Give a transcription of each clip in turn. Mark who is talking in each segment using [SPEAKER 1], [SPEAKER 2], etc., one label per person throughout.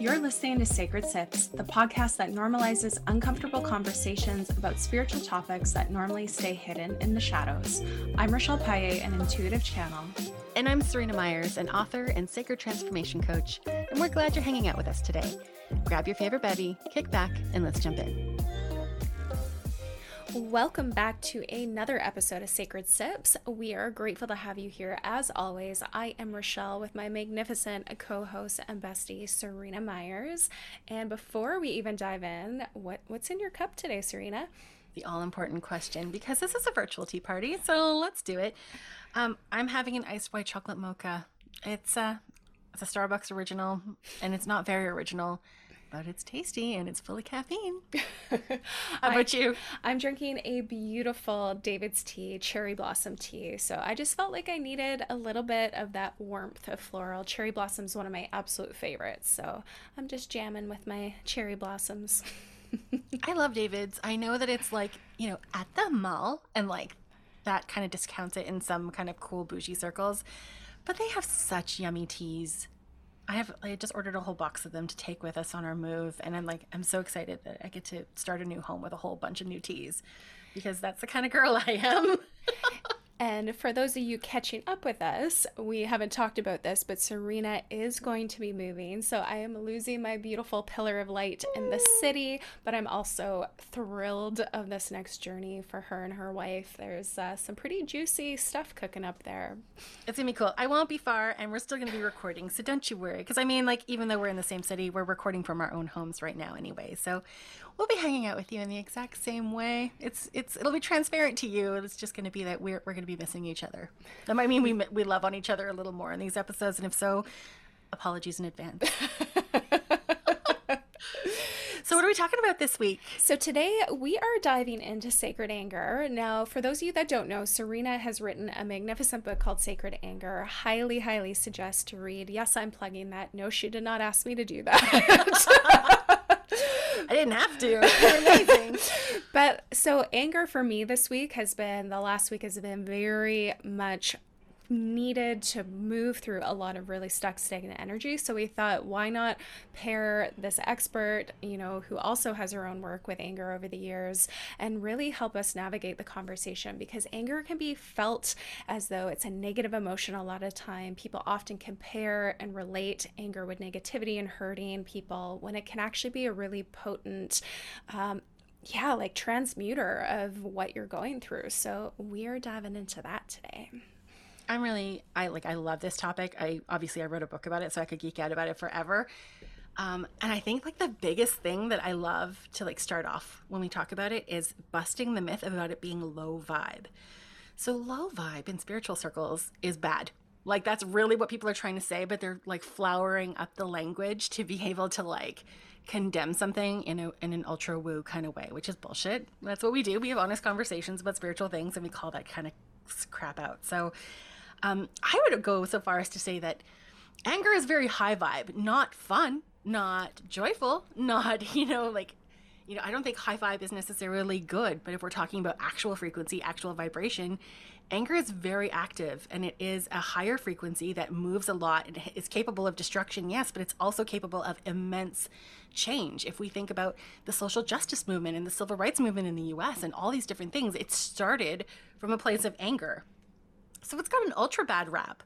[SPEAKER 1] You're listening to Sacred Sips, the podcast that normalizes uncomfortable conversations about spiritual topics that normally stay hidden in the shadows. I'm Rochelle Paye, an intuitive channel.
[SPEAKER 2] And I'm Serena Myers, an author and sacred transformation coach. And we're glad you're hanging out with us today. Grab your favorite bevy, kick back, and let's jump in.
[SPEAKER 1] Welcome back to another episode of Sacred Sips. We are grateful to have you here as always. I am Rochelle with my magnificent co host and bestie, Serena Myers. And before we even dive in, what, what's in your cup today, Serena?
[SPEAKER 2] The all important question because this is a virtual tea party, so let's do it. Um, I'm having an iced white chocolate mocha. It's a, it's a Starbucks original, and it's not very original but it's tasty and it's full of caffeine. How about
[SPEAKER 1] I,
[SPEAKER 2] you?
[SPEAKER 1] I'm drinking a beautiful David's tea, cherry blossom tea. So I just felt like I needed a little bit of that warmth of floral. Cherry blossom's one of my absolute favorites. So I'm just jamming with my cherry blossoms.
[SPEAKER 2] I love David's. I know that it's like, you know, at the mall and like that kind of discounts it in some kind of cool bougie circles. But they have such yummy teas I have I just ordered a whole box of them to take with us on our move, and I'm like I'm so excited that I get to start a new home with a whole bunch of new teas, because that's the kind of girl I am.
[SPEAKER 1] And for those of you catching up with us, we haven't talked about this, but Serena is going to be moving. So I am losing my beautiful pillar of light in the city, but I'm also thrilled of this next journey for her and her wife. There's uh, some pretty juicy stuff cooking up there.
[SPEAKER 2] It's gonna be cool. I won't be far, and we're still gonna be recording, so don't you worry. Because I mean, like, even though we're in the same city, we're recording from our own homes right now anyway. So we'll be hanging out with you in the exact same way. It's it's it'll be transparent to you. It's just going to be that we're we're going to be missing each other. That might mean we we love on each other a little more in these episodes, and if so, apologies in advance. So, what are we talking about this week?
[SPEAKER 1] So, today we are diving into Sacred Anger. Now, for those of you that don't know, Serena has written a magnificent book called Sacred Anger. Highly, highly suggest to read. Yes, I'm plugging that. No, she did not ask me to do that.
[SPEAKER 2] I didn't have to. You're amazing.
[SPEAKER 1] but so anger for me this week has been the last week has been very much needed to move through a lot of really stuck stagnant energy so we thought why not pair this expert you know who also has her own work with anger over the years and really help us navigate the conversation because anger can be felt as though it's a negative emotion a lot of time people often compare and relate anger with negativity and hurting people when it can actually be a really potent um, yeah, like transmuter of what you're going through. So we are diving into that today.
[SPEAKER 2] I'm really I like I love this topic. I obviously I wrote a book about it so I could geek out about it forever. Um, and I think like the biggest thing that I love to like start off when we talk about it is busting the myth about it being low vibe. So low vibe in spiritual circles is bad. Like that's really what people are trying to say, but they're like flowering up the language to be able to like condemn something in a in an ultra woo kind of way, which is bullshit. That's what we do. We have honest conversations about spiritual things and we call that kind of crap out. So um, I would go so far as to say that anger is very high vibe, not fun, not joyful, not, you know, like, you know, I don't think high vibe is necessarily good, but if we're talking about actual frequency, actual vibration, anger is very active and it is a higher frequency that moves a lot and is capable of destruction, yes, but it's also capable of immense change. If we think about the social justice movement and the civil rights movement in the US and all these different things, it started from a place of anger so it's got an ultra bad rap,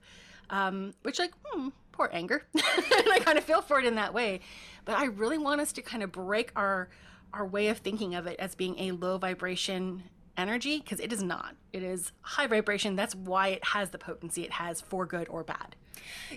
[SPEAKER 2] um, which, like, hmm, poor anger. and I kind of feel for it in that way. But I really want us to kind of break our our way of thinking of it as being a low vibration energy because it is not. It is high vibration. That's why it has the potency it has for good or bad.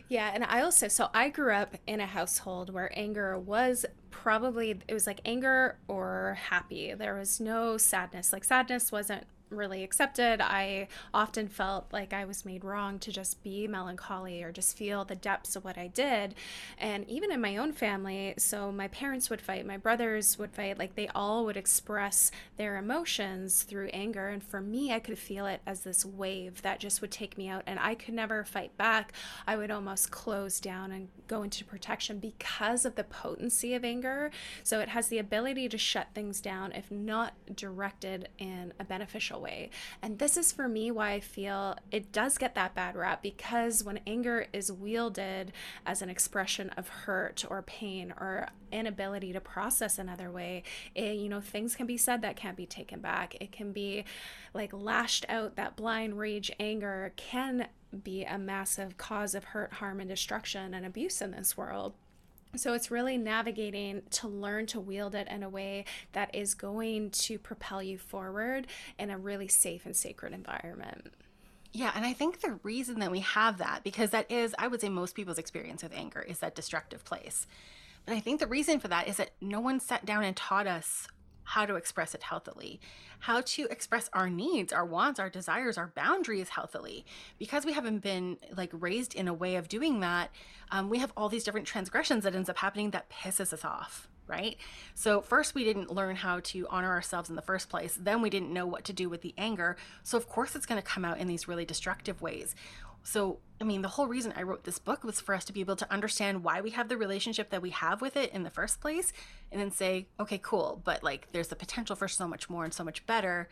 [SPEAKER 1] Yeah, and I also so I grew up in a household where anger was probably it was like anger or happy. There was no sadness. Like sadness wasn't really accepted. I often felt like I was made wrong to just be melancholy or just feel the depths of what I did. And even in my own family, so my parents would fight, my brothers would fight, like they all would express their emotions through anger. And for me, I could feel it as this wave that just would take me out, and I could never fight back. I would almost close down and go into protection because of the potency of anger. So it has the ability to shut things down if not directed in a beneficial way. And this is for me why I feel it does get that bad rap because when anger is wielded as an expression of hurt or pain or inability to process another way, it, you know, things can be said that can't be taken back. It can be like lashed out, that blind rage anger can be a massive cause of hurt, harm, and destruction and abuse in this world. So it's really navigating to learn to wield it in a way that is going to propel you forward in a really safe and sacred environment.
[SPEAKER 2] Yeah, and I think the reason that we have that, because that is, I would say, most people's experience with anger is that destructive place. But I think the reason for that is that no one sat down and taught us how to express it healthily, how to express our needs, our wants, our desires, our boundaries healthily. Because we haven't been like raised in a way of doing that, um, we have all these different transgressions that ends up happening that pisses us off. Right. So, first, we didn't learn how to honor ourselves in the first place. Then, we didn't know what to do with the anger. So, of course, it's going to come out in these really destructive ways. So, I mean, the whole reason I wrote this book was for us to be able to understand why we have the relationship that we have with it in the first place and then say, okay, cool, but like there's the potential for so much more and so much better.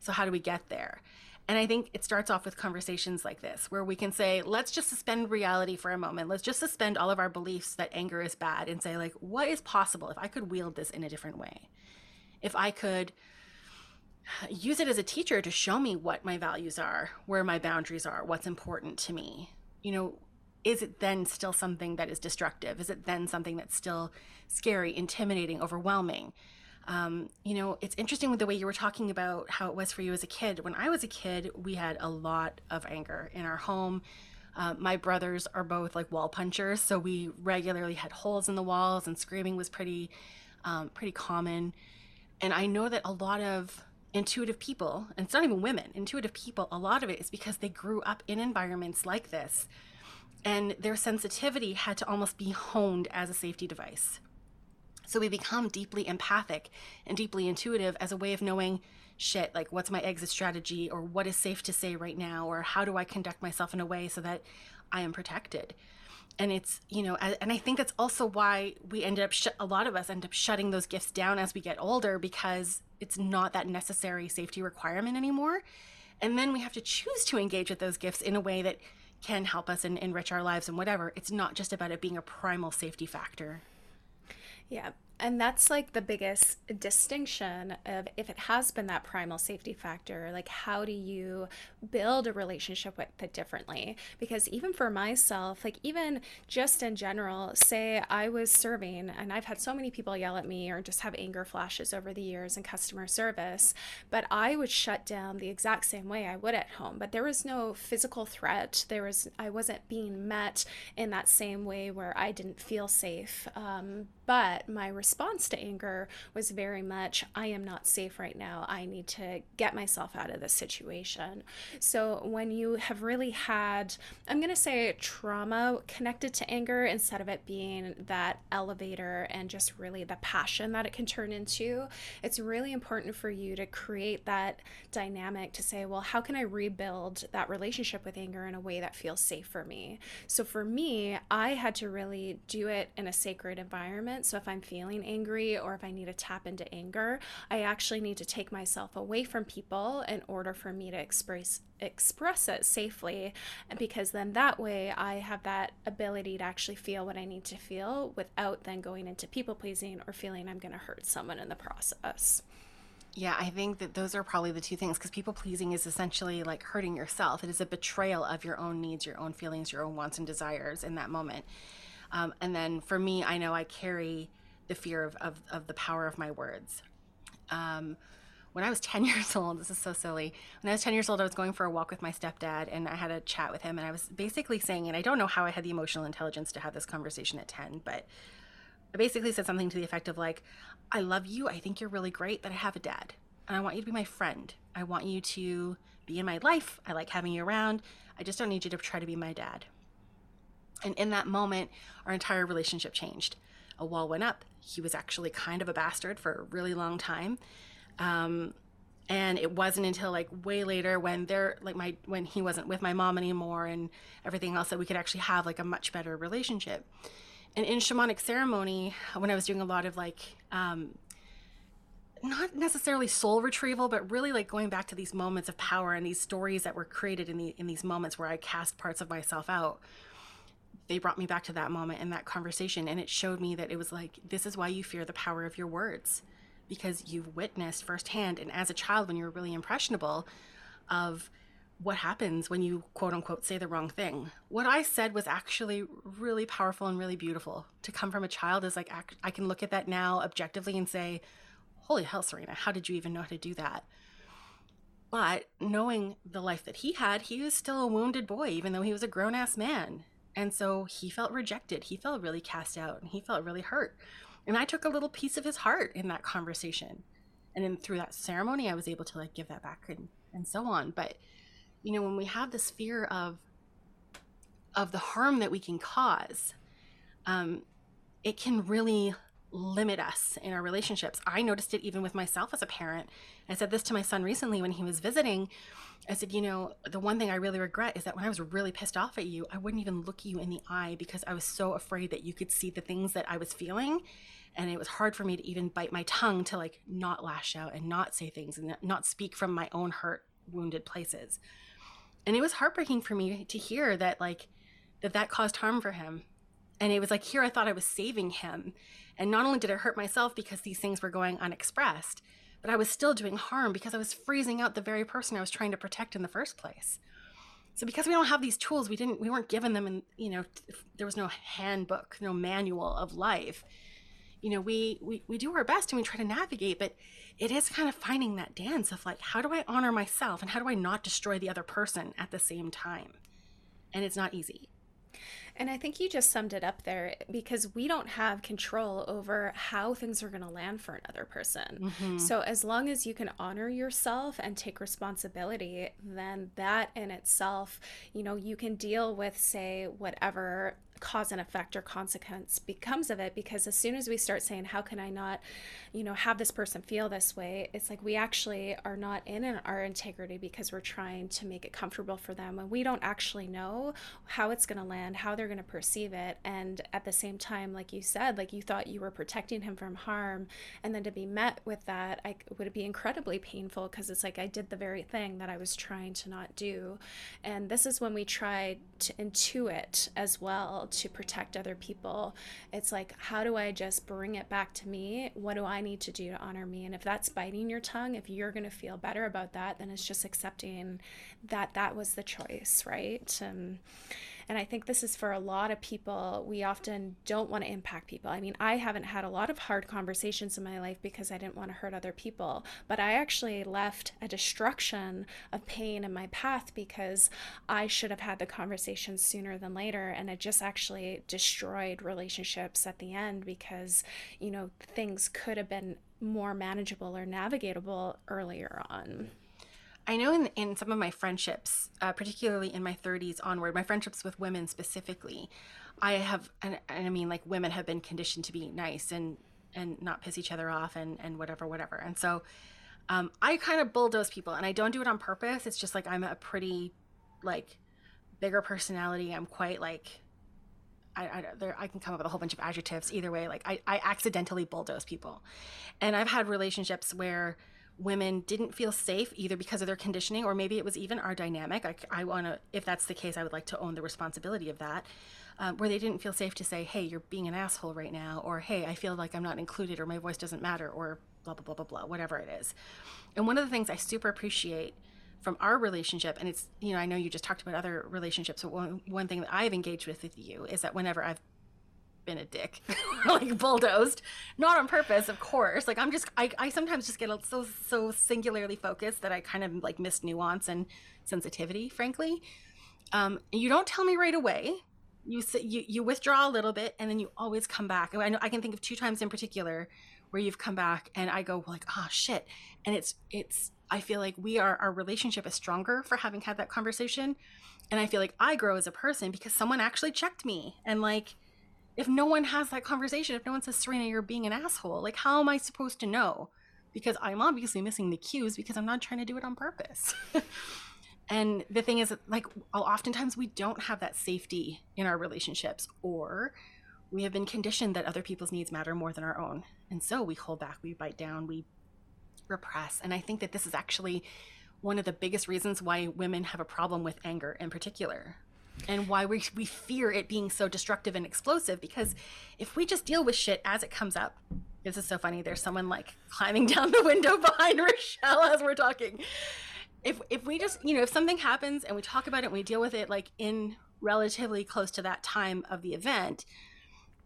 [SPEAKER 2] So, how do we get there? And I think it starts off with conversations like this, where we can say, let's just suspend reality for a moment. Let's just suspend all of our beliefs that anger is bad and say, like, what is possible if I could wield this in a different way? If I could use it as a teacher to show me what my values are, where my boundaries are, what's important to me. You know, is it then still something that is destructive? Is it then something that's still scary, intimidating, overwhelming? Um, you know, it's interesting with the way you were talking about how it was for you as a kid. When I was a kid, we had a lot of anger in our home. Uh, my brothers are both like wall punchers, so we regularly had holes in the walls, and screaming was pretty, um, pretty common. And I know that a lot of intuitive people, and it's not even women, intuitive people, a lot of it is because they grew up in environments like this and their sensitivity had to almost be honed as a safety device. So we become deeply empathic and deeply intuitive as a way of knowing shit, like what's my exit strategy or what is safe to say right now or how do I conduct myself in a way so that I am protected and it's you know and i think that's also why we ended up sh- a lot of us end up shutting those gifts down as we get older because it's not that necessary safety requirement anymore. And then we have to choose to engage with those gifts in a way that can help us and enrich our lives and whatever. It's not just about it being a primal safety factor.
[SPEAKER 1] Yeah and that's like the biggest distinction of if it has been that primal safety factor like how do you build a relationship with it differently? Because even for myself like even just in general say i was serving and i've had so many people yell at me or just have anger flashes over the years in customer service but i would shut down the exact same way i would at home. But there was no physical threat. There was i wasn't being met in that same way where i didn't feel safe um, but my response to anger was very much, I am not safe right now. I need to get myself out of this situation. So when you have really had, I'm going to say trauma connected to anger instead of it being that elevator and just really the passion that it can turn into, it's really important for you to create that dynamic to say, well, how can I rebuild that relationship with anger in a way that feels safe for me? So for me, I had to really do it in a sacred environment moment. So if I'm feeling angry or if I need to tap into anger, I actually need to take myself away from people in order for me to express express it safely because then that way I have that ability to actually feel what I need to feel without then going into people pleasing or feeling I'm going to hurt someone in the process.
[SPEAKER 2] Yeah, I think that those are probably the two things because people pleasing is essentially like hurting yourself. It is a betrayal of your own needs, your own feelings, your own wants and desires in that moment. Um, and then for me, I know I carry the fear of, of, of the power of my words. Um, when I was 10 years old, this is so silly. When I was 10 years old, I was going for a walk with my stepdad and I had a chat with him. And I was basically saying, and I don't know how I had the emotional intelligence to have this conversation at 10, but I basically said something to the effect of, like, I love you. I think you're really great, but I have a dad. and I want you to be my friend. I want you to be in my life. I like having you around. I just don't need you to try to be my dad. And in that moment, our entire relationship changed. A wall went up. He was actually kind of a bastard for a really long time. Um, and it wasn't until like way later when they're like my when he wasn't with my mom anymore and everything else that we could actually have like a much better relationship and in shamanic ceremony when i was doing a lot of like um, not necessarily soul retrieval, but really like going back to these moments of power and these stories that were created in the in these moments where I cast parts of myself out. They brought me back to that moment and that conversation, and it showed me that it was like this is why you fear the power of your words, because you've witnessed firsthand, and as a child when you were really impressionable, of what happens when you quote unquote say the wrong thing. What I said was actually really powerful and really beautiful. To come from a child is like I can look at that now objectively and say holy hell, Serena, how did you even know how to do that? But knowing the life that he had, he was still a wounded boy, even though he was a grown ass man. And so he felt rejected. He felt really cast out and he felt really hurt. And I took a little piece of his heart in that conversation. And then through that ceremony, I was able to like give that back and, and so on. But, you know, when we have this fear of, of the harm that we can cause, um, it can really limit us in our relationships. I noticed it even with myself as a parent. I said this to my son recently when he was visiting. I said, you know, the one thing I really regret is that when I was really pissed off at you, I wouldn't even look you in the eye because I was so afraid that you could see the things that I was feeling. And it was hard for me to even bite my tongue to like not lash out and not say things and not speak from my own hurt, wounded places. And it was heartbreaking for me to hear that, like, that that caused harm for him. And it was like, here I thought I was saving him and not only did it hurt myself because these things were going unexpressed, but I was still doing harm because I was freezing out the very person I was trying to protect in the first place. So because we don't have these tools, we didn't we weren't given them and you know there was no handbook, no manual of life. You know, we, we we do our best and we try to navigate, but it is kind of finding that dance of like how do I honor myself and how do I not destroy the other person at the same time? And it's not easy.
[SPEAKER 1] And I think you just summed it up there because we don't have control over how things are going to land for another person. Mm-hmm. So as long as you can honor yourself and take responsibility, then that in itself, you know, you can deal with, say, whatever cause and effect or consequence becomes of it because as soon as we start saying how can i not you know have this person feel this way? it's like we actually are not in our integrity because we're trying to make it comfortable for them and we don't actually know how it's going to land how they're going to perceive it and at the same time like you said like you thought you were protecting him from harm and then to be met with that I would be incredibly painful because it's like I did the very thing that I was trying to not do and this is when we try to intuit as well to protect other people. It's like, how do I just bring it back to me? What do I need to do to honor me? And if that's biting your tongue, if you're going to feel better about that, then it's just accepting that that was the choice, right? Um, and I think this is for a lot of people. We often don't want to impact people. I mean, I haven't had a lot of hard conversations in my life because I didn't want to hurt other people, but I actually left a destruction of pain in my path because I should have had the conversation sooner than later. And it just actually destroyed relationships at the end because, you know, things could have been more manageable or navigatable earlier on.
[SPEAKER 2] I know in, in some of my friendships, uh, particularly in my 30s onward, my friendships with women specifically, I have, and, and, I mean, like women have been conditioned to be nice and and not piss each other off and and whatever, whatever. And so, um, I kind of bulldoze people, and I don't do it on purpose. It's just like I'm a pretty, like, bigger personality. I'm quite like. I, I, there, I can come up with a whole bunch of adjectives either way. Like I, I accidentally bulldoze people, and I've had relationships where women didn't feel safe either because of their conditioning or maybe it was even our dynamic. I, I want to if that's the case i would like to own the responsibility of that um, where they didn't feel safe to say hey you're being an asshole right now or hey i feel like i'm not included or my voice doesn't matter or blah blah blah blah blah whatever it is. And one of the things i super appreciate from our relationship and it's you know i know you just talked about other relationships but one, one thing that i've engaged with with you is that whenever i've been a dick, like bulldozed, not on purpose, of course. Like I'm just, I, I sometimes just get so so singularly focused that I kind of like miss nuance and sensitivity, frankly. Um, you don't tell me right away. You you you withdraw a little bit, and then you always come back. I know I can think of two times in particular where you've come back and I go like, oh shit. And it's it's I feel like we are our relationship is stronger for having had that conversation. And I feel like I grow as a person because someone actually checked me. And like if no one has that conversation, if no one says, Serena, you're being an asshole, like how am I supposed to know? Because I'm obviously missing the cues because I'm not trying to do it on purpose. and the thing is like oftentimes we don't have that safety in our relationships or we have been conditioned that other people's needs matter more than our own. And so we hold back, we bite down, we repress. And I think that this is actually one of the biggest reasons why women have a problem with anger in particular. And why we, we fear it being so destructive and explosive. Because if we just deal with shit as it comes up, this is so funny. There's someone like climbing down the window behind Rochelle as we're talking. If, if we just, you know, if something happens and we talk about it and we deal with it like in relatively close to that time of the event,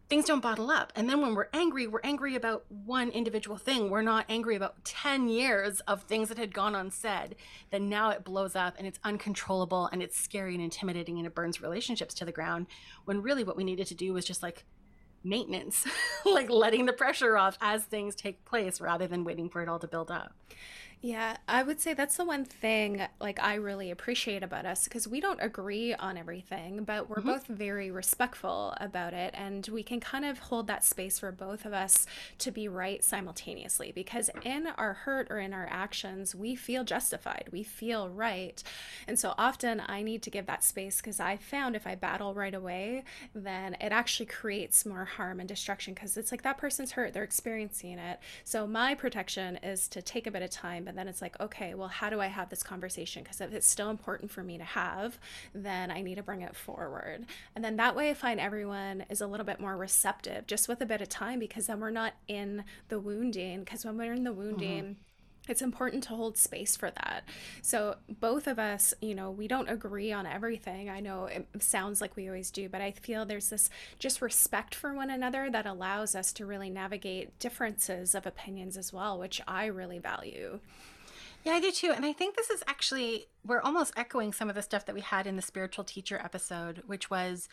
[SPEAKER 2] things don't bottle up. And then when we're angry, we're angry about one individual thing. We're not angry about 10 years of things that had gone unsaid. Then now it blows up and it's uncontrollable and it's scary and intimidating and it burns relationships to the ground. When really what we needed to do was just like maintenance, like letting the pressure off as things take place rather than waiting for it all to build up.
[SPEAKER 1] Yeah, I would say that's the one thing like I really appreciate about us because we don't agree on everything, but we're mm-hmm. both very respectful about it and we can kind of hold that space for both of us to be right simultaneously because in our hurt or in our actions, we feel justified. We feel right. And so often I need to give that space because I found if I battle right away, then it actually creates more harm and destruction because it's like that person's hurt, they're experiencing it. So my protection is to take a bit of time and then it's like okay well how do i have this conversation? Because if it's still important for me to have then i need to bring it forward. And then that way i find everyone is a little bit more receptive just with a bit of time because then we're not in the wounding. Because when we're in the wounding mm-hmm it's important to hold space for that. So, both of us, you know, we don't agree on everything. I know it sounds like we always do, but I feel there's this just respect for one another that allows us to really navigate differences of opinions as well, which I really value.
[SPEAKER 2] Yeah, I do too. And I think this is actually, we're almost echoing some of the stuff that we had in the spiritual teacher episode, which was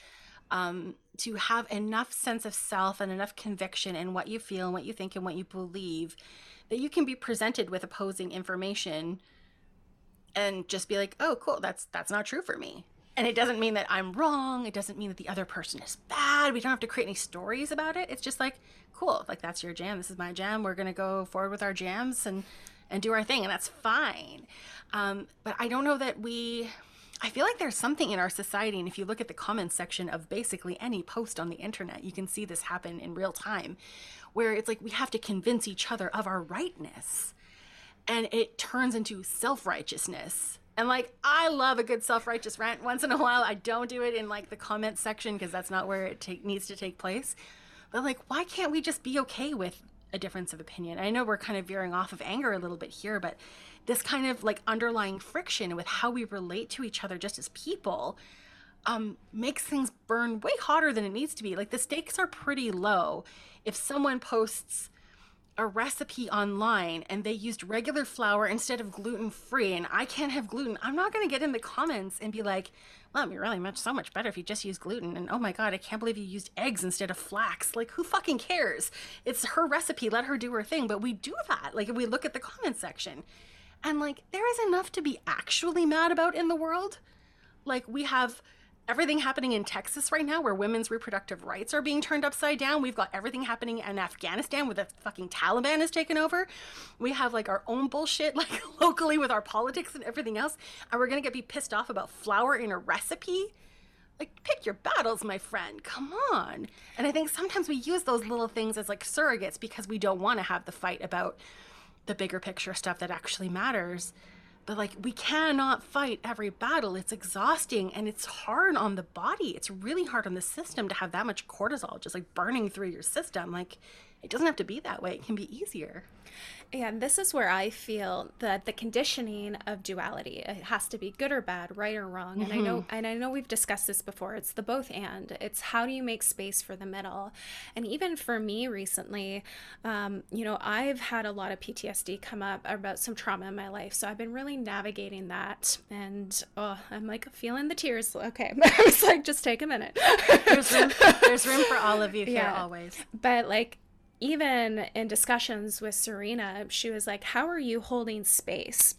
[SPEAKER 2] um, to have enough sense of self and enough conviction in what you feel and what you think and what you believe that you can be presented with opposing information and just be like, "Oh, cool, that's that's not true for me." And it doesn't mean that I'm wrong. It doesn't mean that the other person is bad. We don't have to create any stories about it. It's just like, cool, like that's your jam. This is my jam. We're gonna go forward with our jams and and do our thing, and that's fine. Um, but I don't know that we. I feel like there's something in our society, and if you look at the comments section of basically any post on the internet, you can see this happen in real time, where it's like we have to convince each other of our rightness. And it turns into self righteousness. And like, I love a good self righteous rant once in a while. I don't do it in like the comment section because that's not where it take, needs to take place. But like, why can't we just be okay with a difference of opinion? I know we're kind of veering off of anger a little bit here, but this kind of like underlying friction with how we relate to each other just as people um, makes things burn way hotter than it needs to be. Like the stakes are pretty low. If someone posts a recipe online and they used regular flour instead of gluten free and I can't have gluten, I'm not going to get in the comments and be like, well, it'd be really much so much better if you just use gluten. And oh my God, I can't believe you used eggs instead of flax. Like, who fucking cares? It's her recipe. Let her do her thing. But we do that. Like, if we look at the comment section and like, there is enough to be actually mad about in the world. Like, we have everything happening in Texas right now where women's reproductive rights are being turned upside down. We've got everything happening in Afghanistan where the fucking Taliban has taken over. We have like our own bullshit like locally with our politics and everything else. And we're going to get be pissed off about flour in a recipe. Like pick your battles, my friend. Come on. And I think sometimes we use those little things as like surrogates because we don't want to have the fight about the bigger picture stuff that actually matters but like we cannot fight every battle. It's exhausting and it's hard on the body. It's really hard on the system to have that much cortisol just like burning through your system. Like it doesn't have to be that way. It can be easier
[SPEAKER 1] and this is where I feel that the conditioning of duality it has to be good or bad, right or wrong. Mm-hmm. And I know mm-hmm. and I know we've discussed this before. It's the both and. It's how do you make space for the middle? And even for me recently, um, you know, I've had a lot of PTSD come up about some trauma in my life. So I've been really navigating that. And oh, I'm like feeling the tears. Okay. I was like, just take a minute.
[SPEAKER 2] there's room there's room for all of you here yeah. always.
[SPEAKER 1] But like even in discussions with Serena, she was like, How are you holding space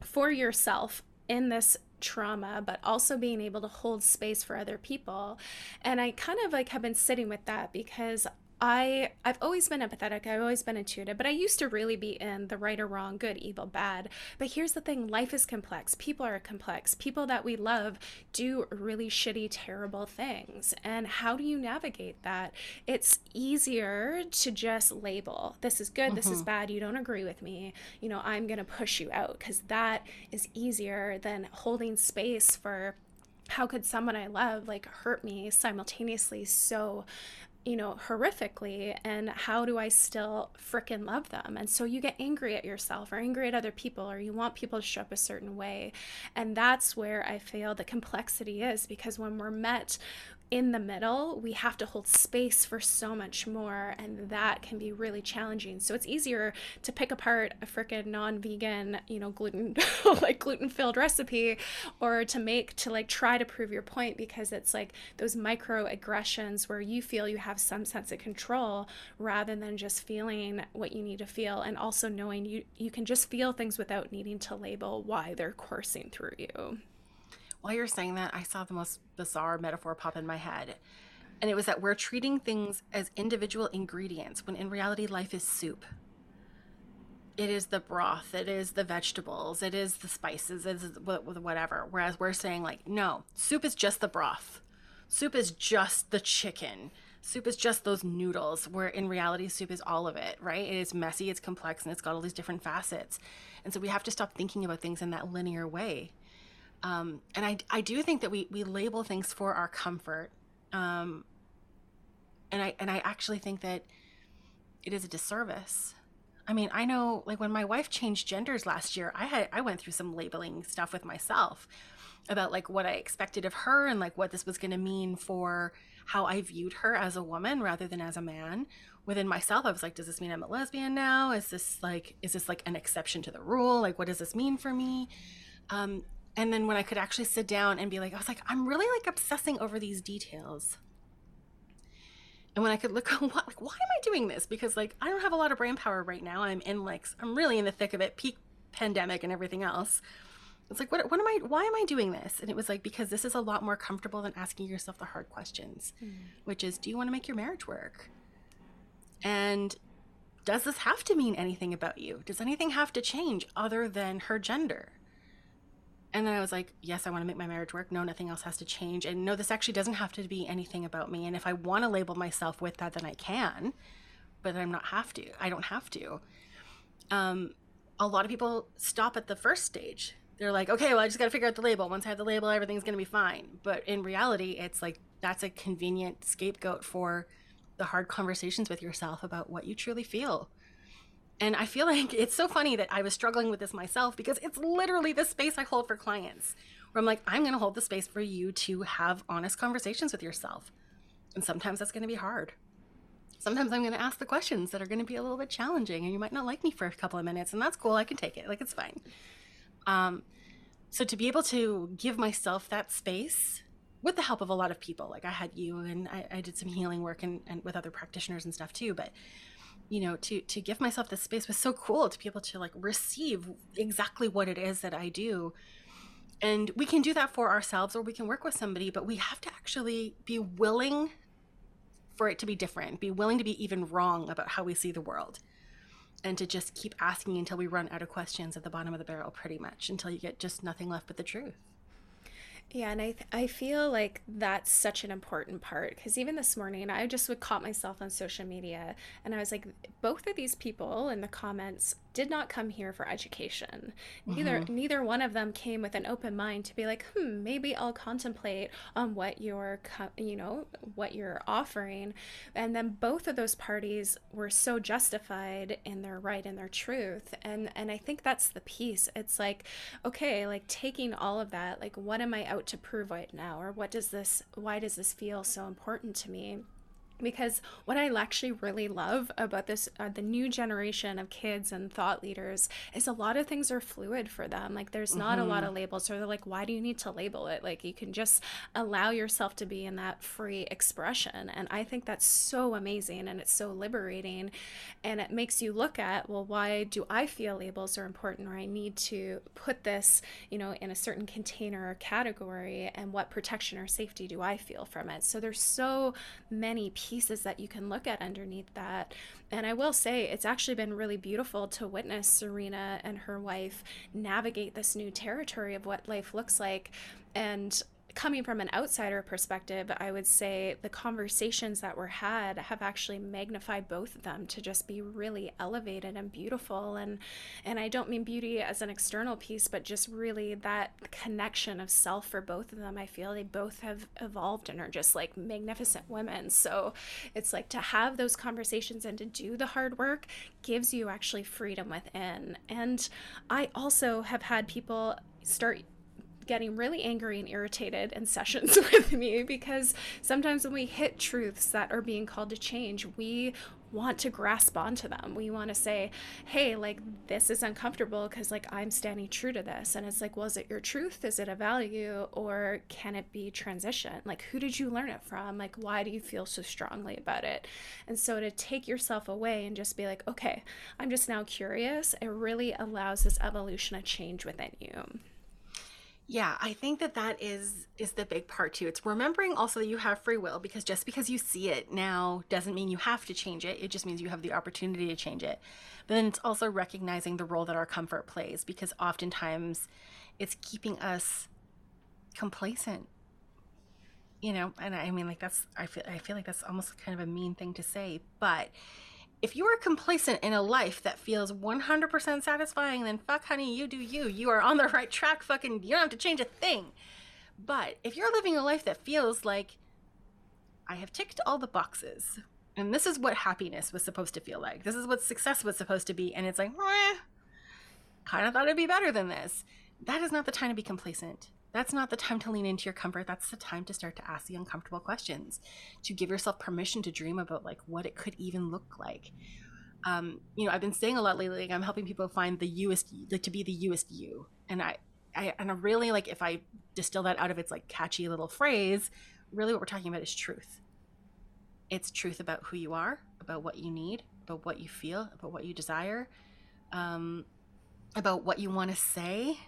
[SPEAKER 1] for yourself in this trauma, but also being able to hold space for other people? And I kind of like have been sitting with that because I I've always been empathetic. I've always been intuitive, but I used to really be in the right or wrong, good, evil, bad. But here's the thing, life is complex. People are complex. People that we love do really shitty, terrible things. And how do you navigate that? It's easier to just label. This is good, mm-hmm. this is mm-hmm. bad. You don't agree with me. You know, I'm going to push you out cuz that is easier than holding space for how could someone I love like hurt me simultaneously so you know, horrifically, and how do I still fricking love them? And so you get angry at yourself or angry at other people, or you want people to show up a certain way. And that's where I feel the complexity is because when we're met in the middle, we have to hold space for so much more, and that can be really challenging. So it's easier to pick apart a freaking non-vegan, you know, gluten like gluten-filled recipe, or to make to like try to prove your point because it's like those microaggressions where you feel you have some sense of control rather than just feeling what you need to feel, and also knowing you you can just feel things without needing to label why they're coursing through you
[SPEAKER 2] while you're saying that, I saw the most bizarre metaphor pop in my head. And it was that we're treating things as individual ingredients when in reality, life is soup. It is the broth, it is the vegetables, it is the spices, it is whatever. Whereas we're saying, like, no, soup is just the broth, soup is just the chicken, soup is just those noodles, where in reality, soup is all of it, right? It is messy, it's complex, and it's got all these different facets. And so we have to stop thinking about things in that linear way um, and I, I do think that we, we label things for our comfort. Um, and I, and I actually think that it is a disservice. I mean, I know like when my wife changed genders last year, I had, I went through some labeling stuff with myself about like what I expected of her and like what this was going to mean for how I viewed her as a woman rather than as a man. Within myself, I was like, does this mean I'm a lesbian now? Is this like, is this like an exception to the rule? Like, what does this mean for me? Um, and then when I could actually sit down and be like, I was like, I'm really like obsessing over these details. And when I could look, what, like, why am I doing this? Because like, I don't have a lot of brain power right now. I'm in like, I'm really in the thick of it, peak pandemic and everything else. It's like, what, what am I, why am I doing this? And it was like, because this is a lot more comfortable than asking yourself the hard questions, mm. which is, do you want to make your marriage work? And does this have to mean anything about you? Does anything have to change other than her gender? And then I was like, yes, I want to make my marriage work. No, nothing else has to change. And no, this actually doesn't have to be anything about me. And if I want to label myself with that, then I can, but I'm not have to. I don't have to. Um, a lot of people stop at the first stage. They're like, okay, well, I just got to figure out the label. Once I have the label, everything's going to be fine. But in reality, it's like that's a convenient scapegoat for the hard conversations with yourself about what you truly feel. And I feel like it's so funny that I was struggling with this myself because it's literally the space I hold for clients where I'm like, I'm going to hold the space for you to have honest conversations with yourself. And sometimes that's going to be hard. Sometimes I'm going to ask the questions that are going to be a little bit challenging and you might not like me for a couple of minutes and that's cool. I can take it. Like it's fine. Um, so to be able to give myself that space with the help of a lot of people, like I had you and I, I did some healing work and, and with other practitioners and stuff too, but you know to to give myself this space was so cool to be able to like receive exactly what it is that i do. And we can do that for ourselves or we can work with somebody but we have to actually be willing for it to be different be willing to be even wrong about how we see the world and to just keep asking until we run out of questions at the bottom of the barrel pretty much until you get just nothing left but the truth
[SPEAKER 1] yeah, and I th- I feel like that's such an important part because even this morning I just would caught myself on social media and I was like, both of these people in the comments did not come here for education. Mm-hmm. Neither neither one of them came with an open mind to be like, hmm, maybe I'll contemplate on what you're you know what you're offering. And then both of those parties were so justified in their right and their truth. And and I think that's the piece. It's like, okay, like taking all of that, like what am I out to prove right now, or what does this? Why does this feel so important to me? Because what I actually really love about this, uh, the new generation of kids and thought leaders, is a lot of things are fluid for them. Like, there's not mm-hmm. a lot of labels. So they're like, why do you need to label it? Like, you can just allow yourself to be in that free expression. And I think that's so amazing and it's so liberating. And it makes you look at, well, why do I feel labels are important or I need to put this, you know, in a certain container or category? And what protection or safety do I feel from it? So there's so many pieces pieces that you can look at underneath that. And I will say, it's actually been really beautiful to witness Serena and her wife navigate this new territory of what life looks like. And coming from an outsider perspective, I would say the conversations that were had have actually magnified both of them to just be really elevated and beautiful. And and I don't mean beauty as an external piece, but just really that connection of self for both of them. I feel they both have evolved and are just like magnificent women. So it's like to have those conversations and to do the hard work gives you actually freedom within. And I also have had people start getting really angry and irritated in sessions with me because sometimes when we hit truths that are being called to change, we want to grasp onto them. We want to say, hey, like, this is uncomfortable because, like, I'm standing true to this. And it's like, well, is it your truth? Is it a value? Or can it be transition? Like, who did you learn it from? Like, why do you feel so strongly about it? And so to take yourself away and just be like, okay, I'm just now curious, it really allows this evolution of change within you.
[SPEAKER 2] Yeah, I think that that is is the big part too. It's remembering also that you have free will because just because you see it now doesn't mean you have to change it. It just means you have the opportunity to change it. But then it's also recognizing the role that our comfort plays because oftentimes it's keeping us complacent. You know, and I mean like that's I feel I feel like that's almost kind of a mean thing to say, but if you are complacent in a life that feels 100% satisfying, then fuck, honey, you do you. You are on the right track. Fucking, you don't have to change a thing. But if you're living a life that feels like I have ticked all the boxes, and this is what happiness was supposed to feel like, this is what success was supposed to be, and it's like, kind of thought it'd be better than this. That is not the time to be complacent. That's not the time to lean into your comfort. That's the time to start to ask the uncomfortable questions, to give yourself permission to dream about like what it could even look like. Um, you know, I've been saying a lot lately. Like, I'm helping people find the youest, like to be the youest you, and I, I, and I really like if I distill that out of its like catchy little phrase. Really, what we're talking about is truth. It's truth about who you are, about what you need, about what you feel, about what you desire, um, about what you want to say,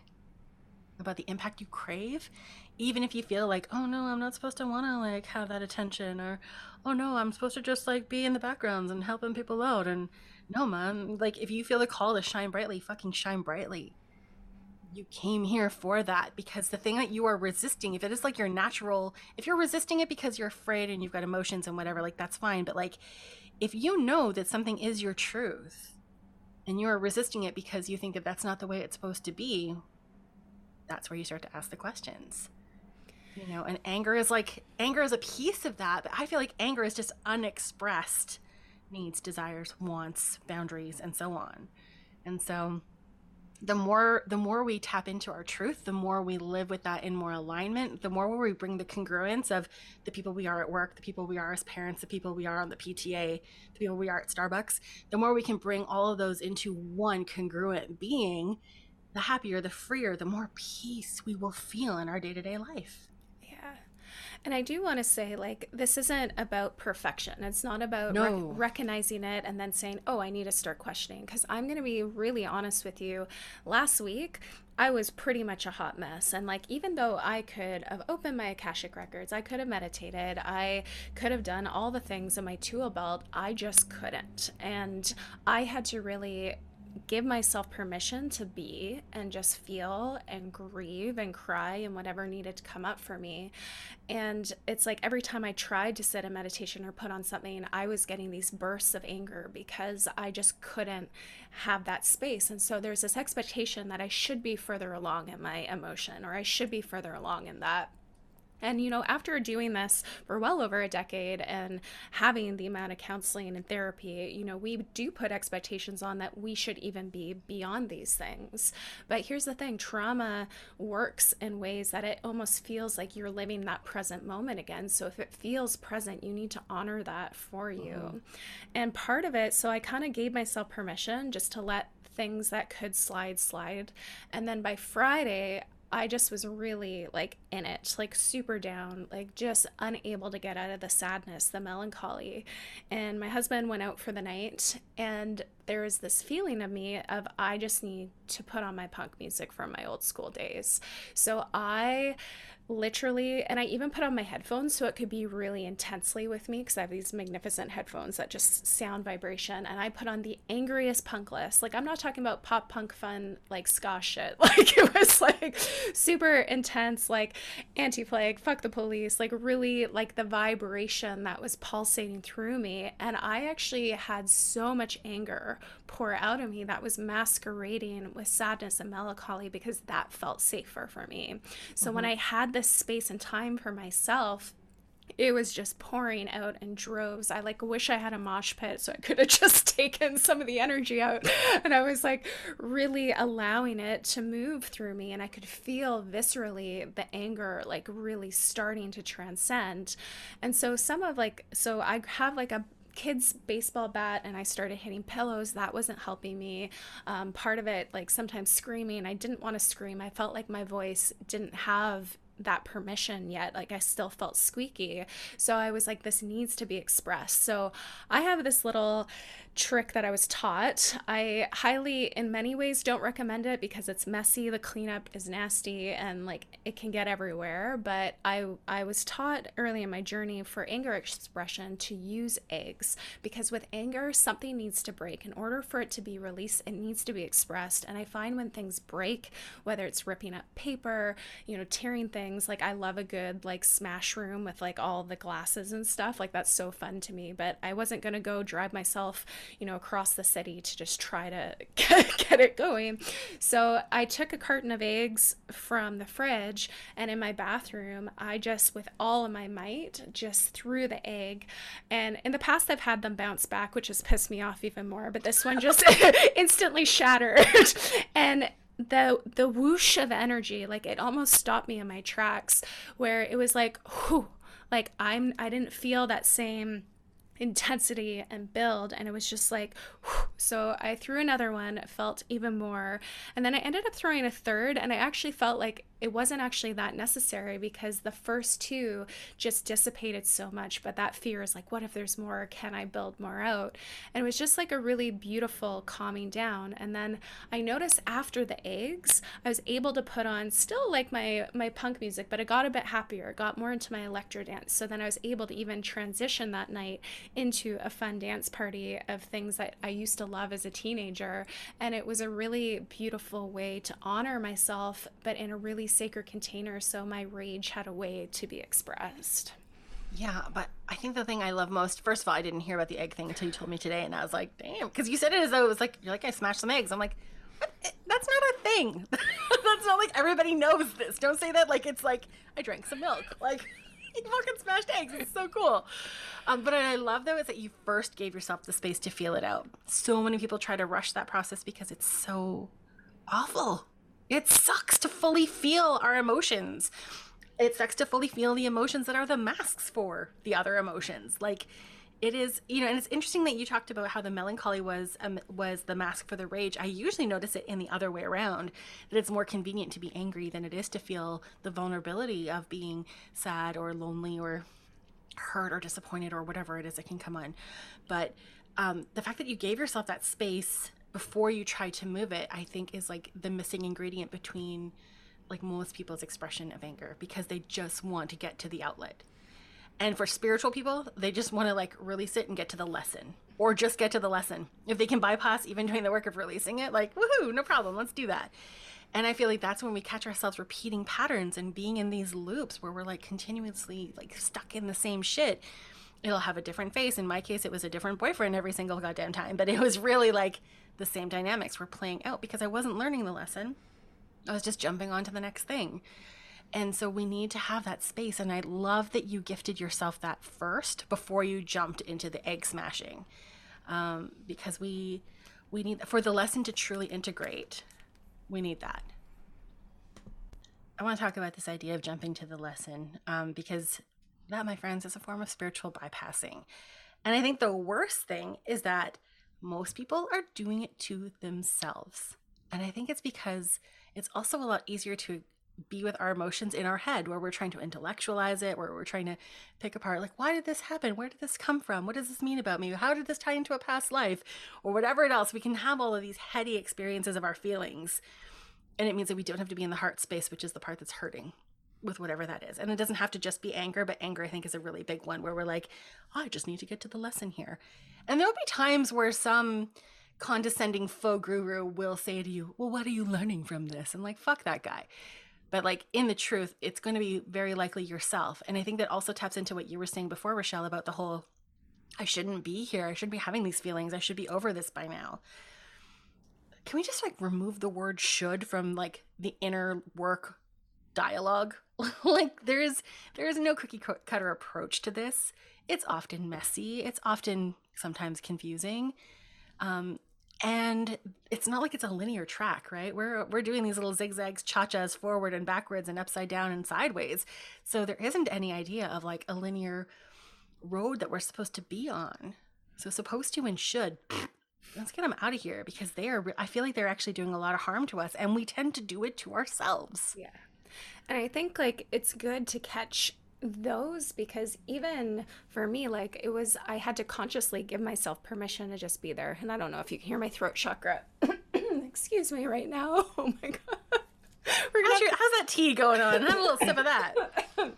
[SPEAKER 2] about the impact you crave even if you feel like oh no i'm not supposed to want to like have that attention or oh no i'm supposed to just like be in the backgrounds and helping people out and no man like if you feel the call to shine brightly fucking shine brightly. You came here for that because the thing that you are resisting if it is like your natural if you're resisting it because you're afraid and you've got emotions and whatever like that's fine but like if you know that something is your truth and you are resisting it because you think that that's not the way it's supposed to be that's where you start to ask the questions. You know and anger is like anger is a piece of that but i feel like anger is just unexpressed needs desires wants boundaries and so on. And so the more the more we tap into our truth the more we live with that in more alignment the more we bring the congruence of the people we are at work the people we are as parents the people we are on the pta the people we are at starbucks the more we can bring all of those into one congruent being the happier, the freer, the more peace we will feel in our day to day life.
[SPEAKER 1] Yeah. And I do want to say, like, this isn't about perfection. It's not about no. rec- recognizing it and then saying, oh, I need to start questioning. Because I'm going to be really honest with you. Last week, I was pretty much a hot mess. And, like, even though I could have opened my Akashic records, I could have meditated, I could have done all the things in my tool belt, I just couldn't. And I had to really give myself permission to be and just feel and grieve and cry and whatever needed to come up for me. And it's like every time I tried to sit in meditation or put on something, I was getting these bursts of anger because I just couldn't have that space. And so there's this expectation that I should be further along in my emotion or I should be further along in that And, you know, after doing this for well over a decade and having the amount of counseling and therapy, you know, we do put expectations on that we should even be beyond these things. But here's the thing trauma works in ways that it almost feels like you're living that present moment again. So if it feels present, you need to honor that for you. Mm-hmm. And part of it, so I kind of gave myself permission just to let things that could slide slide and then by friday I just was really like in it, like super down, like just unable to get out of the sadness, the melancholy. And my husband went out for the night, and there was this feeling of me of I just need to put on my punk music from my old school days. So I literally and i even put on my headphones so it could be really intensely with me because i have these magnificent headphones that just sound vibration and i put on the angriest punk list. Like i'm not talking about pop punk fun like ska shit. Like it was like super intense like anti-flag fuck the police like really like the vibration that was pulsating through me. And i actually had so much anger pour out of me that was masquerading with sadness and melancholy because that felt safer for me. So mm-hmm. when i had this space and time for myself it was just pouring out in droves. I like wish I had a mosh pit so I could have just taken some of the energy out. And I was like really allowing it to move through me. And I could feel viscerally the anger like really starting to transcend. And so some of like, so I have like a kids baseball bat and I started hitting pillows. That wasn't helping me. Um, part of it, like sometimes screaming, I didn't want to scream. I felt like my voice didn't have that permission yet. Like I still felt squeaky. So I was like, this needs to be expressed. So I have this little trick that I was taught. I highly, in many ways, don't recommend it because it's messy. The cleanup is nasty and like it can get everywhere. But I, I was taught early in my journey for anger expression to use eggs because with anger, something needs to break. In order for it to be released, it needs to be expressed. And I find when things break, whether it's ripping up paper, you know, tearing things. Like I love a good like smash room with like all the glasses and stuff. Like that's so fun to me. But I wasn't gonna go drive myself, you know, across the city to just try to get, it going. So I took a carton of eggs from the fridge and in my bathroom, I just with all of my might just threw the egg. And in the past I've had them bounce back, which has pissed me off even more. But this one just instantly shattered. and the the whoosh of energy like it almost stopped me in my tracks where it was like whew, like i'm i didn't feel that same intensity and build and it was just like whew. so i threw another one felt even more and then i ended up throwing a third and i actually felt like it wasn't actually that necessary because the first two just dissipated so much. But that fear is like, what if there's more? Can I build more out? And it was just like a really beautiful calming down. And then I noticed after the eggs, I was able to put on still like my my punk music, but it got a bit happier. Got more into my electro dance. So then I was able to even transition that night into a fun dance party of things that I used to love as a teenager. And it was a really beautiful way to honor myself, but in a really sacred container so my rage had a way to be expressed.
[SPEAKER 2] Yeah, but I think the thing I love most, first of all, I didn't hear about the egg thing until you told me today, and I was like, damn, because you said it as though it was like, you're like, I smashed some eggs. I'm like, that's not a thing. that's not like everybody knows this. Don't say that like it's like, I drank some milk. Like, you fucking smashed eggs. It's so cool. Um, but I love though is that you first gave yourself the space to feel it out. So many people try to rush that process because it's so awful. It sucks to fully feel our emotions. It sucks to fully feel the emotions that are the masks for the other emotions. Like it is, you know, and it's interesting that you talked about how the melancholy was um, was the mask for the rage. I usually notice it in the other way around that it's more convenient to be angry than it is to feel the vulnerability of being sad or lonely or hurt or disappointed or whatever it is that can come on. But um, the fact that you gave yourself that space before you try to move it, I think is like the missing ingredient between like most people's expression of anger because they just want to get to the outlet. And for spiritual people, they just want to like release it and get to the lesson or just get to the lesson. If they can bypass even doing the work of releasing it, like, woohoo, no problem, let's do that. And I feel like that's when we catch ourselves repeating patterns and being in these loops where we're like continuously like stuck in the same shit it'll have a different face. In my case, it was a different boyfriend every single goddamn time, but it was really like the same dynamics were playing out because I wasn't learning the lesson. I was just jumping on to the next thing. And so we need to have that space. And I love that you gifted yourself that first before you jumped into the egg smashing. Um, because we we need for the lesson to truly integrate, we need that. I want to talk about this idea of jumping to the lesson um, because that, my friends, is a form of spiritual bypassing. And I think the worst thing is that most people are doing it to themselves. And I think it's because it's also a lot easier to be with our emotions in our head where we're trying to intellectualize it, where we're trying to pick apart, like, why did this happen? Where did this come from? What does this mean about me? How did this tie into a past life? Or whatever it else. We can have all of these heady experiences of our feelings. And it means that we don't have to be in the heart space, which is the part that's hurting with whatever that is. And it doesn't have to just be anger, but anger, I think, is a really big one where we're like, oh, I just need to get to the lesson here. And there'll be times where some condescending faux guru will say to you, well, what are you learning from this? And like, fuck that guy. But like in the truth, it's going to be very likely yourself. And I think that also taps into what you were saying before, Rochelle, about the whole I shouldn't be here. I shouldn't be having these feelings. I should be over this by now. Can we just like remove the word should from like the inner work dialogue? like there is there is no cookie cutter approach to this. It's often messy. It's often sometimes confusing. Um, and it's not like it's a linear track, right? We're we're doing these little zigzags, cha-chas forward and backwards and upside down and sideways. So there isn't any idea of like a linear road that we're supposed to be on. So supposed to and should let's get them out of here because they are i feel like they're actually doing a lot of harm to us and we tend to do it to ourselves
[SPEAKER 1] yeah and i think like it's good to catch those because even for me like it was i had to consciously give myself permission to just be there. And i don't know if you can hear my throat chakra. Excuse me right now. Oh my god.
[SPEAKER 2] We're gonna how's, your, how's that tea going on? Have a little sip of that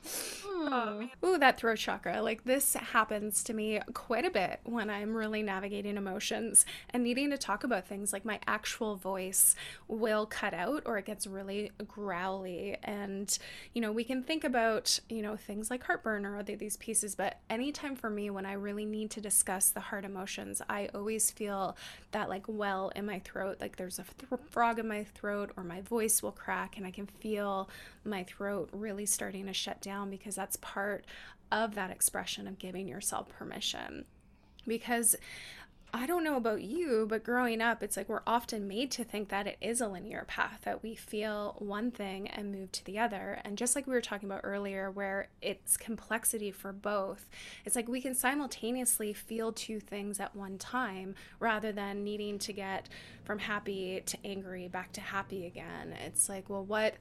[SPEAKER 1] Oh, ooh, that throat chakra. Like this happens to me quite a bit when I'm really navigating emotions and needing to talk about things like my actual voice will cut out or it gets really growly. And, you know, we can think about, you know, things like heartburn or other these pieces, but anytime for me when I really need to discuss the hard emotions, I always feel that like well in my throat, like there's a th- frog in my throat or my voice will crack and I can feel my throat really starting to shut down because that's part of that expression of giving yourself permission. Because I don't know about you, but growing up, it's like we're often made to think that it is a linear path, that we feel one thing and move to the other. And just like we were talking about earlier, where it's complexity for both, it's like we can simultaneously feel two things at one time rather than needing to get from happy to angry back to happy again. It's like, well, what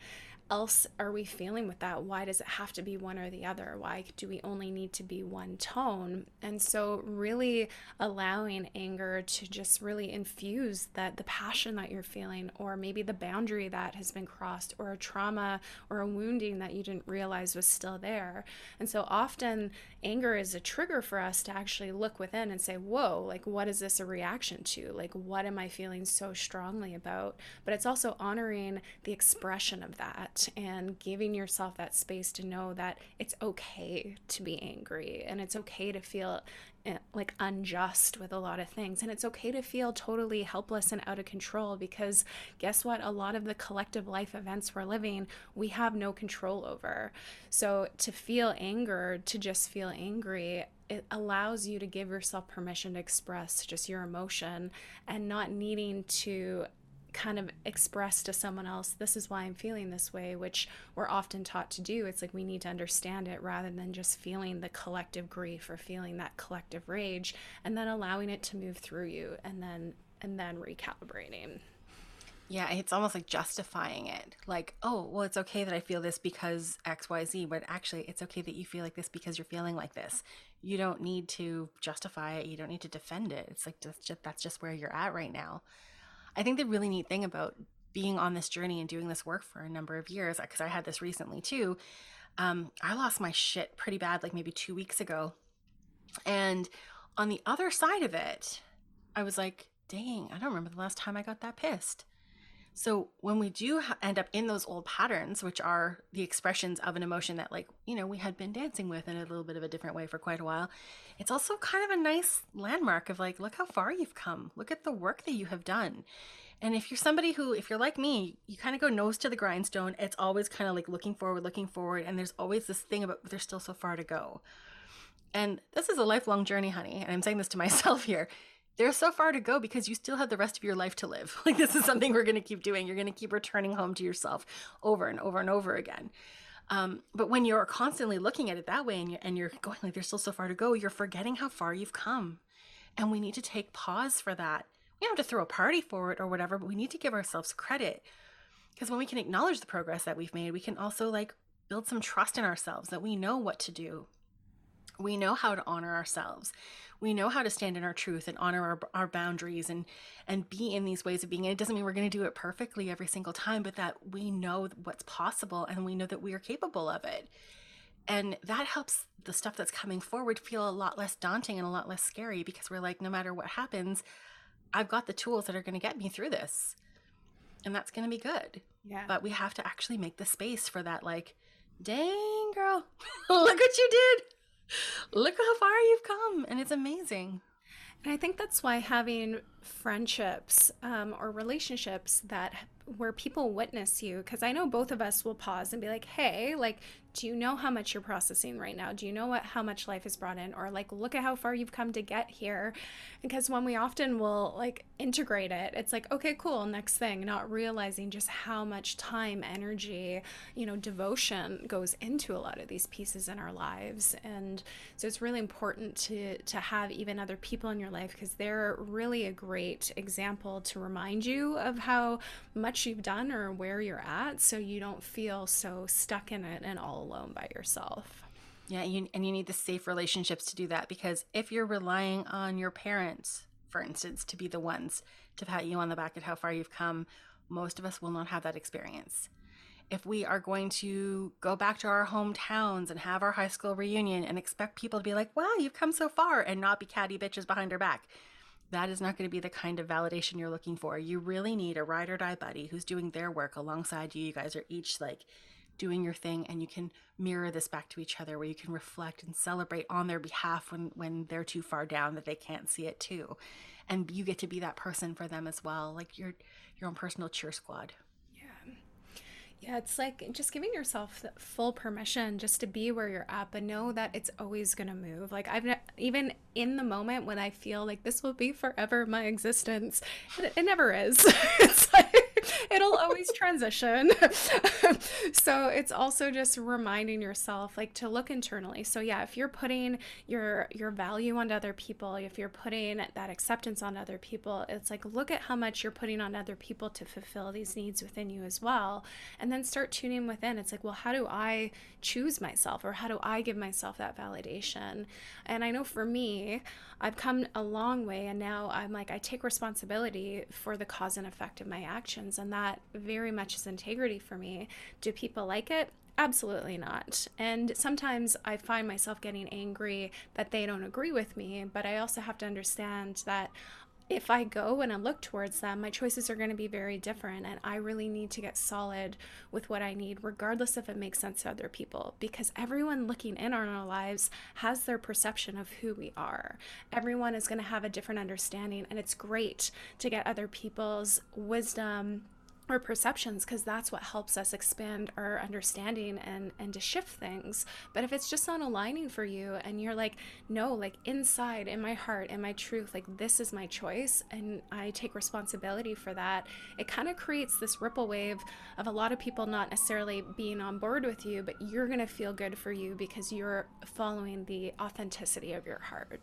[SPEAKER 1] else are we feeling with that? Why does it have to be one or the other? Why do we only need to be one tone? And so really allowing anger to just really infuse that the passion that you're feeling or maybe the boundary that has been crossed or a trauma or a wounding that you didn't realize was still there. And so often anger is a trigger for us to actually look within and say, "Whoa, like what is this a reaction to? Like what am I feeling so strongly about?" But it's also honoring the expression of that and giving yourself that space to know that it's okay to be angry and it's okay to feel eh, like unjust with a lot of things. And it's okay to feel totally helpless and out of control because guess what? A lot of the collective life events we're living, we have no control over. So to feel anger, to just feel angry, it allows you to give yourself permission to express just your emotion and not needing to kind of express to someone else, this is why I'm feeling this way, which we're often taught to do. It's like we need to understand it rather than just feeling the collective grief or feeling that collective rage and then allowing it to move through you and then and then recalibrating.
[SPEAKER 2] Yeah, it's almost like justifying it. Like, oh, well, it's okay that I feel this because XYZ, but actually, it's okay that you feel like this because you're feeling like this. You don't need to justify it. You don't need to defend it. It's like just, that's just where you're at right now. I think the really neat thing about being on this journey and doing this work for a number of years, because I had this recently too, um, I lost my shit pretty bad, like maybe two weeks ago. And on the other side of it, I was like, dang, I don't remember the last time I got that pissed. So when we do end up in those old patterns, which are the expressions of an emotion that, like, you know, we had been dancing with in a little bit of a different way for quite a while, it's also kind of a nice landmark of like, look how far you've come. Look at the work that you have done. And if you're somebody who, if you're like me, you kind of go nose to the grindstone, it's always kind of like looking forward, looking forward. And there's always this thing about there's still so far to go. And this is a lifelong journey, honey. And I'm saying this to myself here there's so far to go because you still have the rest of your life to live. Like, this is something we're going to keep doing. You're going to keep returning home to yourself over and over and over again. Um, but when you're constantly looking at it that way and you're, and you're going like there's still so far to go, you're forgetting how far you've come. And we need to take pause for that. We don't have to throw a party for it or whatever, but we need to give ourselves credit. Because when we can acknowledge the progress that we've made, we can also like build some trust in ourselves that we know what to do. We know how to honor ourselves. We know how to stand in our truth and honor our, our boundaries and and be in these ways of being. And it doesn't mean we're going to do it perfectly every single time but that we know what's possible and we know that we are capable of it. And that helps the stuff that's coming forward feel a lot less daunting and a lot less scary because we're like no matter what happens i've got the tools that are going to get me through this. And that's going to be good.
[SPEAKER 1] Yeah.
[SPEAKER 2] But we have to actually make the space for that like dang girl look what you did look how far you've come and it's amazing.
[SPEAKER 1] And i think that's why having friendships um, or relationships that where people witness you because i know both of us will pause and be like hey like do you know how much you're processing right now? Do you know what how much life has brought in? Or like look at how far you've come to get here. Because when we often will like integrate it it's like okay cool next thing. Not realizing just how much time energy you know devotion goes into a lot of these pieces in our lives. And so it's really important to to have even other people in your life because they're really a great example to remind you of how much you've done or where you're at so you don't feel so stuck in it and all alone by yourself.
[SPEAKER 2] Yeah, you, and you need the safe relationships to do that because if you're relying on your parents, for instance, to be the ones to pat you on the back at how far you've come, most of us will not have that experience. If we are going to go back to our hometowns and have our high school reunion and expect people to be like, wow, you've come so far and not be catty bitches behind our back, that is not going to be the kind of validation you're looking for. You really need a ride or die buddy who's doing their work alongside you. You guys are each like doing your thing and you can mirror this back to each other where you can reflect and celebrate on their behalf when when they're too far down that they can't see it too. And you get to be that person for them as well like your your own personal cheer squad.
[SPEAKER 1] Yeah. Yeah it's like just giving yourself full permission just to be where you're at but know that it's always going to move. Like i've even in the moment when i feel like this will be forever my existence it, it never is. It's like it'll always transition. so it's also just reminding yourself like to look internally. So yeah, if you're putting your your value on other people, if you're putting that acceptance on other people, it's like look at how much you're putting on other people to fulfill these needs within you as well. And then start tuning within. It's like, well, how do I choose myself or how do I give myself that validation? And I know for me, I've come a long way and now I'm like I take responsibility for the cause and effect of my actions and that very much is integrity for me. Do people like it? Absolutely not. And sometimes I find myself getting angry that they don't agree with me, but I also have to understand that if I go and I look towards them, my choices are going to be very different. And I really need to get solid with what I need, regardless if it makes sense to other people, because everyone looking in on our lives has their perception of who we are. Everyone is going to have a different understanding. And it's great to get other people's wisdom or perceptions because that's what helps us expand our understanding and and to shift things. But if it's just not aligning for you and you're like no like inside in my heart in my truth like this is my choice and i take responsibility for that it kind of creates this ripple wave of a lot of people not necessarily being on board with you but you're going to feel good for you because you're following the authenticity of your heart.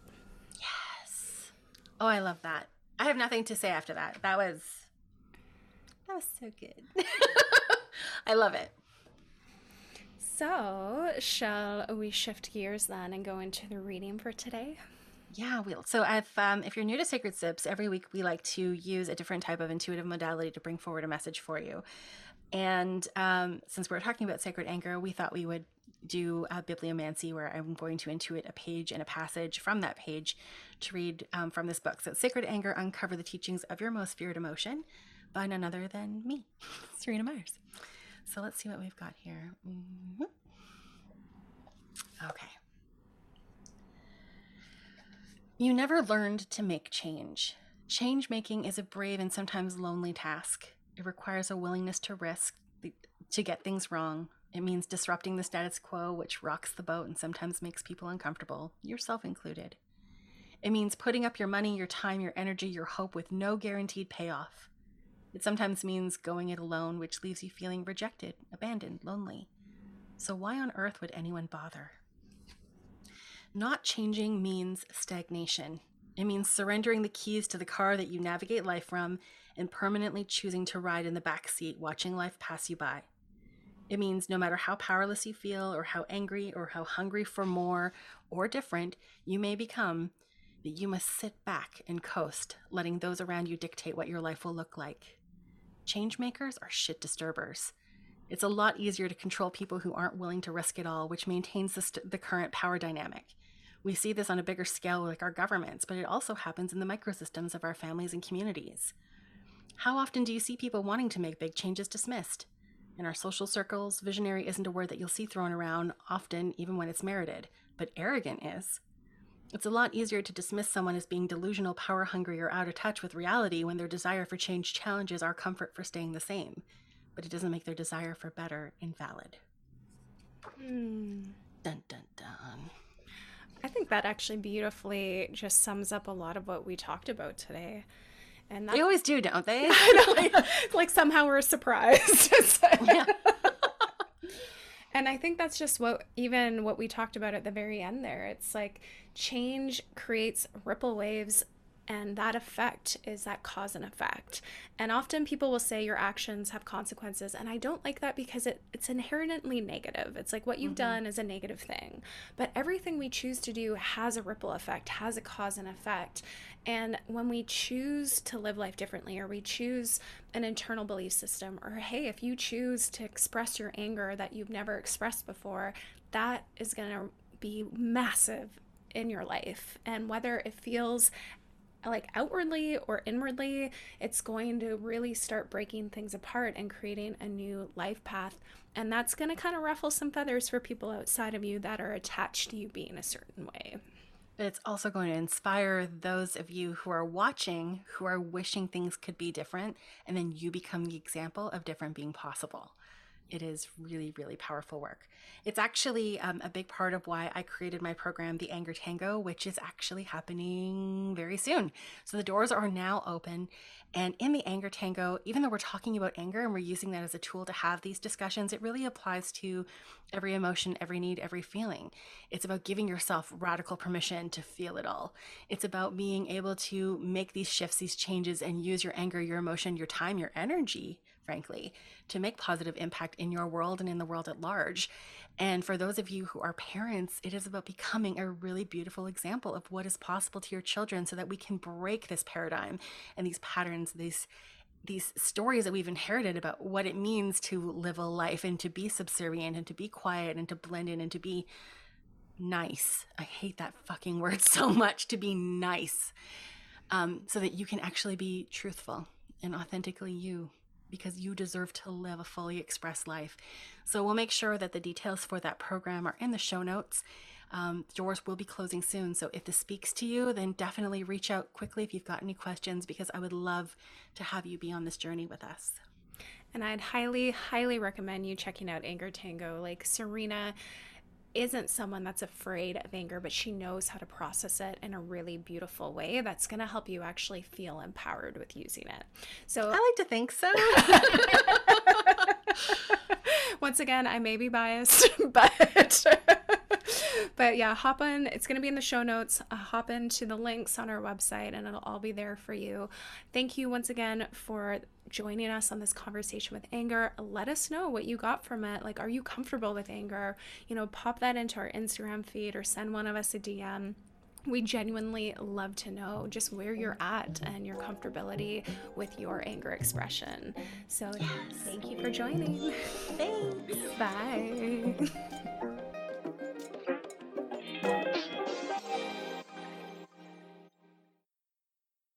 [SPEAKER 2] Yes. Oh i love that. I have nothing to say after that. That was that was so good. I love it.
[SPEAKER 1] So, shall we shift gears then and go into the reading for today?
[SPEAKER 2] Yeah, we'll. So, if um, if you're new to Sacred Sips, every week we like to use a different type of intuitive modality to bring forward a message for you. And um, since we're talking about sacred anger, we thought we would do a bibliomancy where I'm going to intuit a page and a passage from that page to read um, from this book. So, Sacred Anger Uncover the Teachings of Your Most Feared Emotion by none other than me, Serena Myers. So let's see what we've got here. Mm-hmm. Okay. You never learned to make change. Change making is a brave and sometimes lonely task. It requires a willingness to risk, to get things wrong. It means disrupting the status quo, which rocks the boat and sometimes makes people uncomfortable, yourself included. It means putting up your money, your time, your energy, your hope with no guaranteed payoff. It sometimes means going it alone, which leaves you feeling rejected, abandoned, lonely. So, why on earth would anyone bother? Not changing means stagnation. It means surrendering the keys to the car that you navigate life from and permanently choosing to ride in the back seat, watching life pass you by. It means no matter how powerless you feel, or how angry, or how hungry for more or different you may become, that you must sit back and coast, letting those around you dictate what your life will look like. Changemakers are shit disturbers. It's a lot easier to control people who aren't willing to risk it all, which maintains the, st- the current power dynamic. We see this on a bigger scale like our governments, but it also happens in the microsystems of our families and communities. How often do you see people wanting to make big changes dismissed? In our social circles, visionary isn't a word that you'll see thrown around, often even when it's merited, but arrogant is. It's a lot easier to dismiss someone as being delusional, power hungry, or out of touch with reality when their desire for change challenges our comfort for staying the same, but it doesn't make their desire for better invalid.
[SPEAKER 1] Hmm.
[SPEAKER 2] Dun dun dun.
[SPEAKER 1] I think that actually beautifully just sums up a lot of what we talked about today. And
[SPEAKER 2] They always do, don't they?
[SPEAKER 1] like somehow we're surprised.
[SPEAKER 2] yeah.
[SPEAKER 1] And I think that's just what even what we talked about at the very end there. It's like change creates ripple waves and that effect is that cause and effect. And often people will say your actions have consequences. And I don't like that because it, it's inherently negative. It's like what you've mm-hmm. done is a negative thing. But everything we choose to do has a ripple effect, has a cause and effect. And when we choose to live life differently, or we choose an internal belief system, or hey, if you choose to express your anger that you've never expressed before, that is going to be massive in your life. And whether it feels like outwardly or inwardly, it's going to really start breaking things apart and creating a new life path. And that's going to kind of ruffle some feathers for people outside of you that are attached to you being a certain way.
[SPEAKER 2] But it's also going to inspire those of you who are watching who are wishing things could be different. And then you become the example of different being possible it is really, really powerful work. It's actually um, a big part of why I created my program, The Anger Tango, which is actually happening very soon. So the doors are now open. And in the Anger Tango, even though we're talking about anger and we're using that as a tool to have these discussions, it really applies to every emotion, every need, every feeling. It's about giving yourself radical permission to feel it all. It's about being able to make these shifts, these changes, and use your anger, your emotion, your time, your energy frankly, to make positive impact in your world and in the world at large. And for those of you who are parents, it is about becoming a really beautiful example of what is possible to your children so that we can break this paradigm and these patterns, these these stories that we've inherited about what it means to live a life and to be subservient and to be quiet and to blend in and to be nice. I hate that fucking word so much to be nice. Um, so that you can actually be truthful and authentically you because you deserve to live a fully expressed life. So we'll make sure that the details for that program are in the show notes. Um, doors will be closing soon. So if this speaks to you, then definitely reach out quickly if you've got any questions because I would love to have you be on this journey with us.
[SPEAKER 1] And I'd highly, highly recommend you checking out Anger Tango. Like Serena isn't someone that's afraid of anger, but she knows how to process it in a really beautiful way that's going to help you actually feel empowered with using it. So
[SPEAKER 2] I like to think so.
[SPEAKER 1] Once again, I may be biased, but but yeah, hop on. It's going to be in the show notes. Uh, hop into the links on our website and it'll all be there for you. Thank you once again for joining us on this conversation with anger. Let us know what you got from it. Like, are you comfortable with anger? You know, pop that into our Instagram feed or send one of us a DM we genuinely love to know just where you're at and your comfortability with your anger expression. So, yes. thank you for joining.
[SPEAKER 2] Thanks.
[SPEAKER 1] Bye. Thank you.